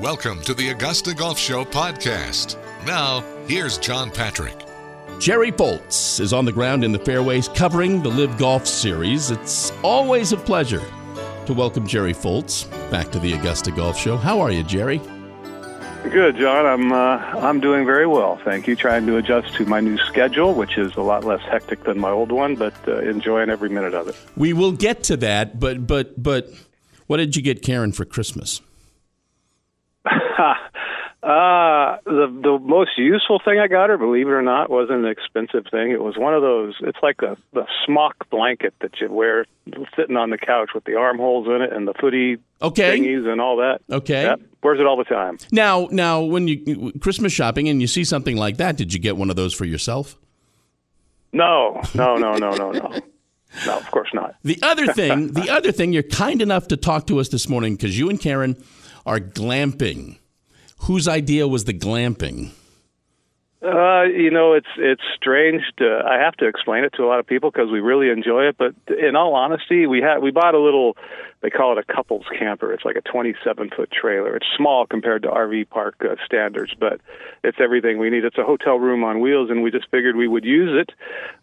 Welcome to the Augusta Golf Show podcast. Now, here's John Patrick. Jerry Foltz is on the ground in the fairways covering the LIV Golf Series. It's always a pleasure to welcome Jerry Foltz back to the Augusta Golf Show. How are you, Jerry? Good, John. I'm uh, I'm doing very well, thank you. Trying to adjust to my new schedule, which is a lot less hectic than my old one, but uh, enjoying every minute of it. We will get to that, but but but what did you get Karen for Christmas? Uh, the the most useful thing I got her, believe it or not, wasn't an expensive thing. It was one of those. It's like a the smock blanket that you wear sitting on the couch with the armholes in it and the footy Okay. thingies and all that. Okay. Yep. Wears it all the time. Now now when you Christmas shopping and you see something like that, did you get one of those for yourself? No, no, no, no, no, no. No, of course not. The other thing, the other thing, you're kind enough to talk to us this morning because you and Karen are glamping. Whose idea was the glamping? Uh, you know, it's it's strange. To, I have to explain it to a lot of people because we really enjoy it. But in all honesty, we had we bought a little. They call it a couples camper. It's like a 27 foot trailer. It's small compared to RV park uh, standards, but it's everything we need. It's a hotel room on wheels, and we just figured we would use it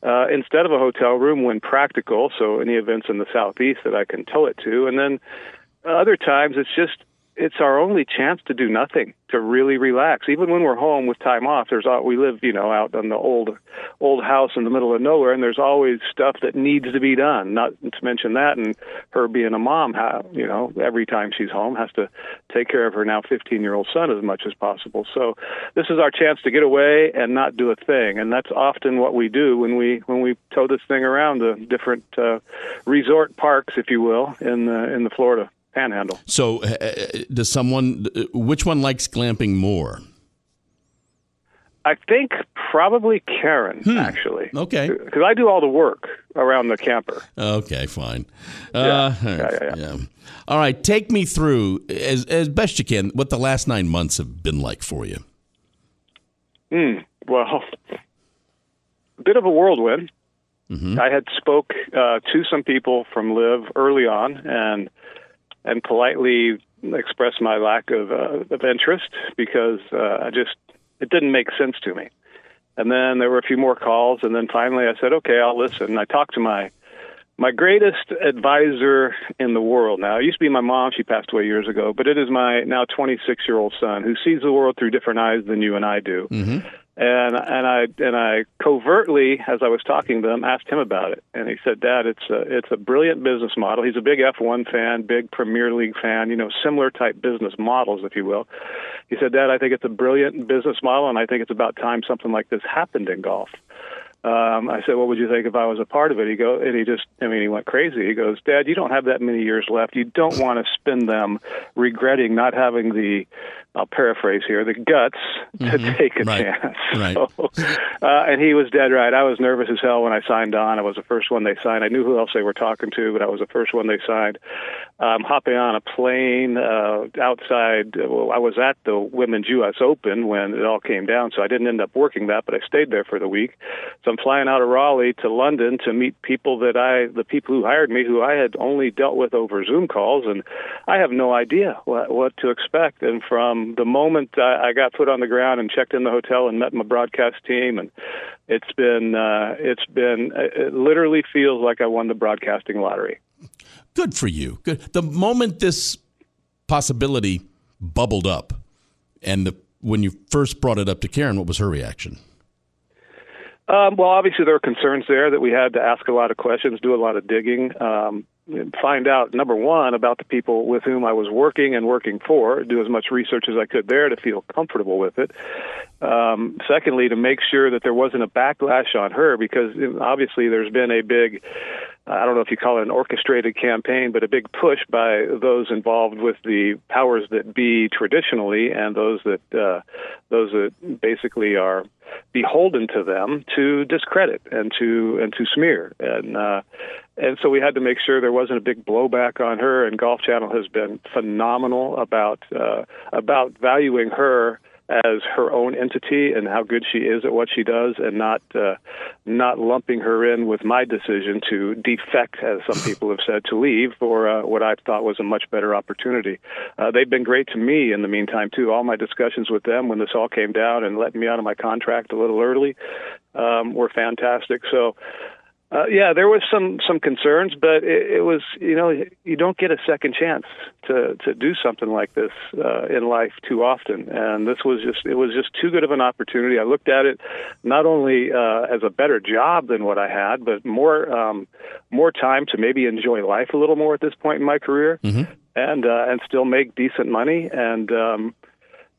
uh, instead of a hotel room when practical. So any events in the southeast that I can tow it to, and then other times it's just it's our only chance to do nothing to really relax. Even when we're home with time off there's all we live you know out on the old old house in the middle of nowhere and there's always stuff that needs to be done not to mention that and her being a mom how you know every time she's home has to take care of her now 15 year old son as much as possible. So this is our chance to get away and not do a thing and that's often what we do when we when we tow this thing around the different uh, resort parks if you will in the in the Florida panhandle So, uh, uh, does someone, uh, which one likes glamping more? I think probably Karen, actually. Okay. Because I do all the work around the camper. Okay, fine. Uh, all right, yeah, yeah. All right, take me through as as best you can what the last nine months have been like for you. Well, a bit of a whirlwind. I had spoke uh, to some people from LIV early on, and and politely expressed my lack of uh, of interest because uh, I just it didn't make sense to me. And then there were a few more calls, and then finally I said, "Okay, I'll listen." I talked to my my greatest advisor in the world now. It used to be my mom; she passed away years ago. But it is my now 26 year old son who sees the world through different eyes than you and I do. And and I and I covertly, as I was talking to them, asked him about it, and he said, "Dad, it's a it's a brilliant business model. He's a big F1 fan, big Premier League fan, you know, similar type business models, if you will." He said, "Dad, I think it's a brilliant business model, and I think it's about time something like this happened in golf." Um, I said, "What would you think if I was a part of it?" He go, and he just, I mean, he went crazy. He goes, "Dad, you don't have that many years left. You don't want to spend them regretting not having the, I'll paraphrase here, the guts to take a Right. chance." Right. So, uh, and he was dead right. I was nervous as hell when I signed on. I was the first one they signed. I knew who else they were talking to, but I was the first one they signed. Um, hopping on a plane uh, outside. Well, I was at the Women's U.S. Open when it all came down, so I didn't end up working that, but I stayed there for the week. So I'm flying out of Raleigh to London to meet people that I, the people who hired me, who I had only dealt with over Zoom calls, and I have no idea what, what to expect. And from the moment I, I got foot on the ground and checked in the hotel and met my broadcast team, and it's been, uh, it's been, it literally feels like I won the broadcasting lottery. Good for you. Good. The moment this possibility bubbled up, and the when you first brought it up to Karen, what was her reaction? Um, well, obviously there were concerns there that we had to ask a lot of questions, do a lot of digging, um, find out number one about the people with whom I was working and working for, do as much research as I could there to feel comfortable with it. Um, secondly, to make sure that there wasn't a backlash on her because obviously there's been a big I don't know if you call it an orchestrated campaign, but a big push by those involved with the powers that be traditionally, and those that uh, those that basically are beholden to them to discredit and to and to smear, and uh, and so we had to make sure there wasn't a big blowback on her. And Golf Channel has been phenomenal about uh, about valuing her as her own entity and how good she is at what she does, and not uh, not lumping her in with my decision to defect, as some people have said, to leave for uh, what I thought was a much better opportunity. Uh, they've been great to me in the meantime too. All my discussions with them when this all came down and letting me out of my contract a little early um, were fantastic. So uh, yeah, there was some some concerns, but it, it, was you know you don't get a second chance to to do something like this uh, in life too often, and this was just it was just too good of an opportunity. I looked at it not only uh, as a better job than what I had, but more um, more time to maybe enjoy life a little more at this point in my career, mm-hmm. and uh, and still make decent money and. Um,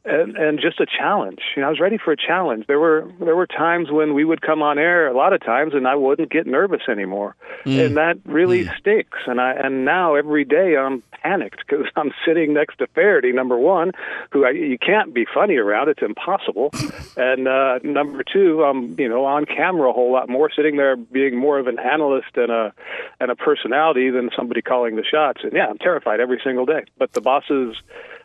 and, and just a challenge. You know, I was ready for a challenge. There were there were times when we would come on air a lot of times, and I wouldn't get nervous anymore, mm. and that really mm. sticks. And I and now every day I'm panicked because I'm sitting next to Feherty, number one, who I, you can't be funny around; it's impossible. and uh, number two, I'm you know on camera a whole lot more, sitting there being more of an analyst and a and a personality than somebody calling the shots. And yeah, I'm terrified every single day. But the bosses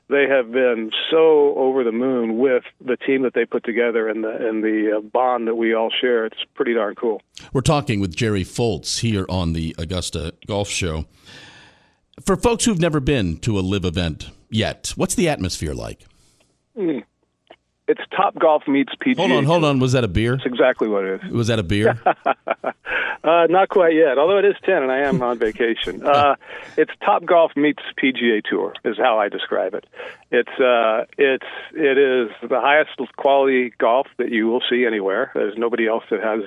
they have been so over the moon with the team that they put together and the and the uh, bond that we all share. It's pretty darn cool. We're talking with Jerry Foltz here on the Augusta Golf Show. For folks who've never been to a live event yet, what's the atmosphere like? Mm it's Topgolf meets PGA. Hold on, hold on. Was that a beer? That's exactly what it is. Was that a beer? uh, not quite yet, although it is ten, and I am on vacation. Uh, it's Topgolf meets PGA Tour is how I describe it. It's uh, it's it is the highest quality golf that you will see anywhere. There's nobody else that has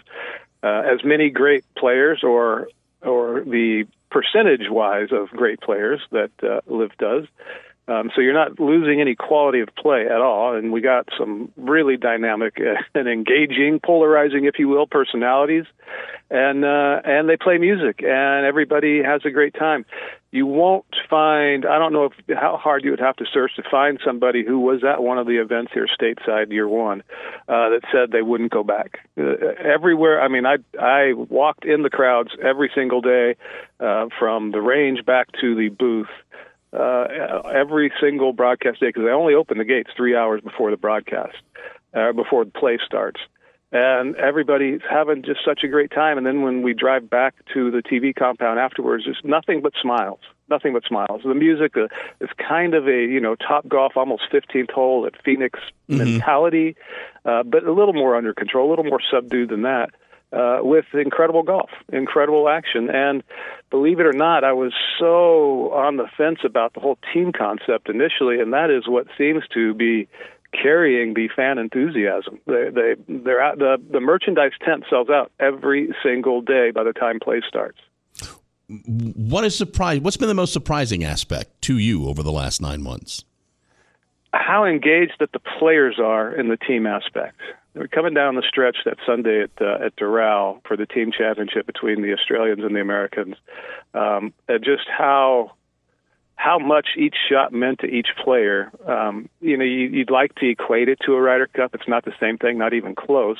uh, as many great players or or the percentage wise of great players that uh, LIV does. Um, so you're not losing any quality of play at all. And we got some really dynamic and engaging, polarizing, if you will, personalities, and uh, and they play music, and everybody has a great time. You won't find. I don't know if how hard you would have to search to find somebody who was at one of the events here stateside year one uh, that said they wouldn't go back. Uh, everywhere. I mean, I I walked in the crowds every single day, uh, from the range back to the booth uh, every single broadcast day because they only open the gates three hours before the broadcast, uh, before the play starts. And everybody's having just such a great time. And then when we drive back to the TV compound afterwards, there's nothing but smiles. Nothing but smiles. The music uh, is kind of a you know Topgolf, almost 15th hole at Phoenix mm-hmm. mentality, uh, but a little more under control, a little more subdued than that uh, with incredible golf, incredible action. And believe it or not, I was so on the fence about the whole team concept initially, and that is what seems to be carrying the fan enthusiasm. They they they're the the merchandise tent sells out every single day by the time play starts. What is surprise? What's been the most surprising aspect to you over the last nine months? How engaged that the players are in the team aspect. We're coming down the stretch that Sunday at uh, at Doral for the team championship between the Australians and the Americans, um, and just how how much each shot meant to each player. Um, you know, you, you'd like to equate it to a Ryder Cup. It's not the same thing, not even close,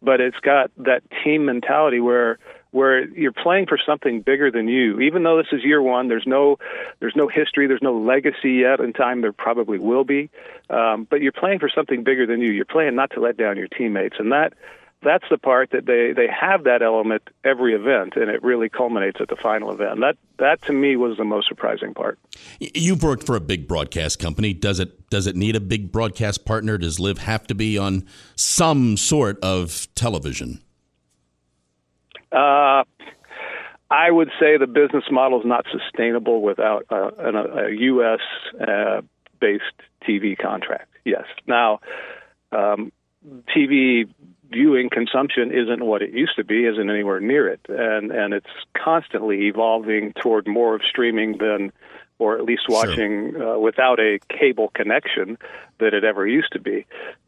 but it's got that team mentality where where you're playing for something bigger than you. Even though this is year one, there's no there's no history, there's no legacy yet. In time, there probably will be, um, but you're playing for something bigger than you. You're playing not to let down your teammates, and that that's the part that they they have that element every event, and it really culminates at the final event. That that to me was the most surprising part. You've worked for a big broadcast company. Does it does it need a big broadcast partner? Does LIV have to be on some sort of television? Uh, I would say the business model is not sustainable without uh, a, a U.S. Uh, based TV contract. Yes. Now, um, TV viewing consumption isn't what it used to be, isn't anywhere near it, and and it's constantly evolving toward more of streaming than or at least watching sure. uh, without a cable connection that it ever used to be.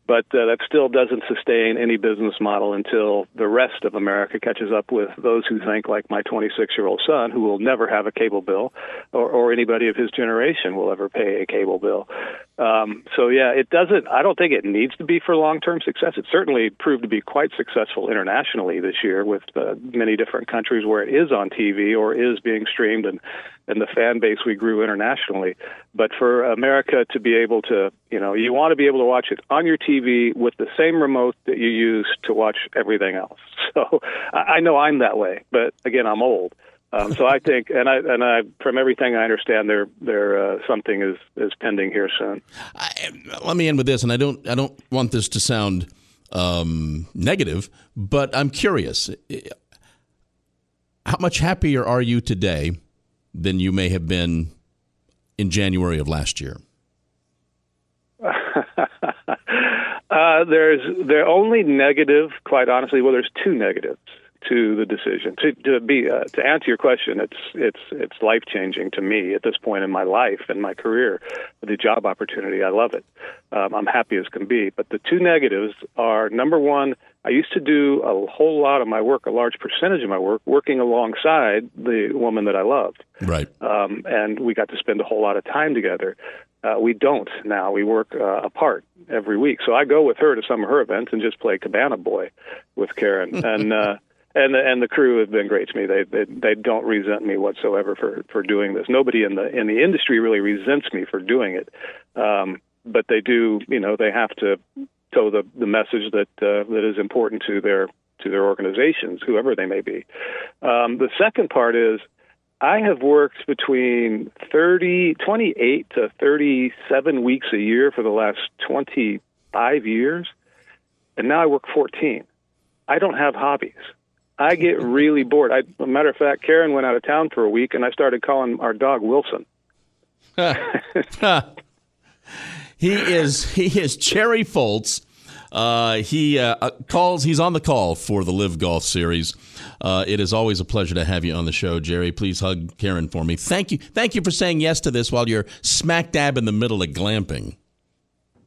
But uh, that still doesn't sustain any business model until the rest of America catches up with those who think, like my 26 year old son, who will never have a cable bill, or, or anybody of his generation will ever pay a cable bill. Um, so, yeah, it doesn't, I don't think it needs to be for long term success. It certainly proved to be quite successful internationally this year with uh, many different countries where it is on TV or is being streamed and and the fan base we grew internationally. But for America to be able to, you know, you want to be able to watch it on your TV with the same remote that you use to watch everything else. So I know I'm that way, but again, I'm old. Um, so I think, and I and I, from everything I understand, there there uh, something is is pending here soon. I, let me end with this, and I don't I don't want this to sound um, negative, but I'm curious. How much happier are you today than you may have been in January of last year? uh, there's there only negative, quite honestly. Well, there's two negatives to the decision. To, to be uh, to answer your question, it's it's it's life changing to me at this point in my life and my career. The job opportunity, I love it. Um, I'm happy as can be. But the two negatives are number one. I used to do a whole lot of my work, a large percentage of my work, working alongside the woman that I loved. Right. Um, and we got to spend a whole lot of time together. Uh, we don't now. We work uh, apart every week. So I go with her to some of her events and just play Cabana Boy with Karen. and uh, and the, and the crew have been great to me. They, they they don't resent me whatsoever for for doing this. Nobody in the in the industry really resents me for doing it, um, but they do. You know, they have to toe the the message that uh, that is important to their to their organizations, whoever they may be. Um, the second part is. I have worked between 30, 28 to 37 weeks a year for the last 25 years, and now I work 14. I don't have hobbies. I get really bored. I, a matter of fact, Karen went out of town for a week, and I started calling our dog Wilson. he is he is Jerry Foltz. Uh, he uh, uh, calls. He's on the call for the LIV Golf Series. Uh, it is always a pleasure to have you on the show, Jerry. Please hug Karen for me. Thank you. Thank you for saying yes to this while you're smack dab in the middle of glamping.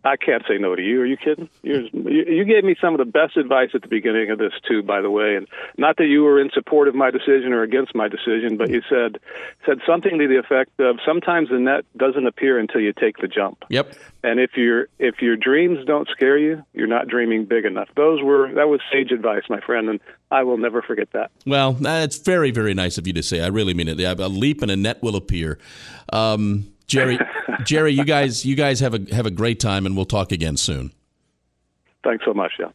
I can't say no to you. Are you kidding? You're, you gave me some of the best advice at the beginning of this too, by the way, and not that you were in support of my decision or against my decision, but you said said something to the effect of sometimes the net doesn't appear until you take the jump. Yep. And if your if your dreams don't scare you, you're not dreaming big enough. Those were that was sage advice, my friend, and I will never forget that. Well, that's very very nice of you to say. I really mean it. A leap and a net will appear. Um, Jerry, Jerry, you guys, you guys have a have a great time, and we'll talk again soon. Thanks so much. Yeah.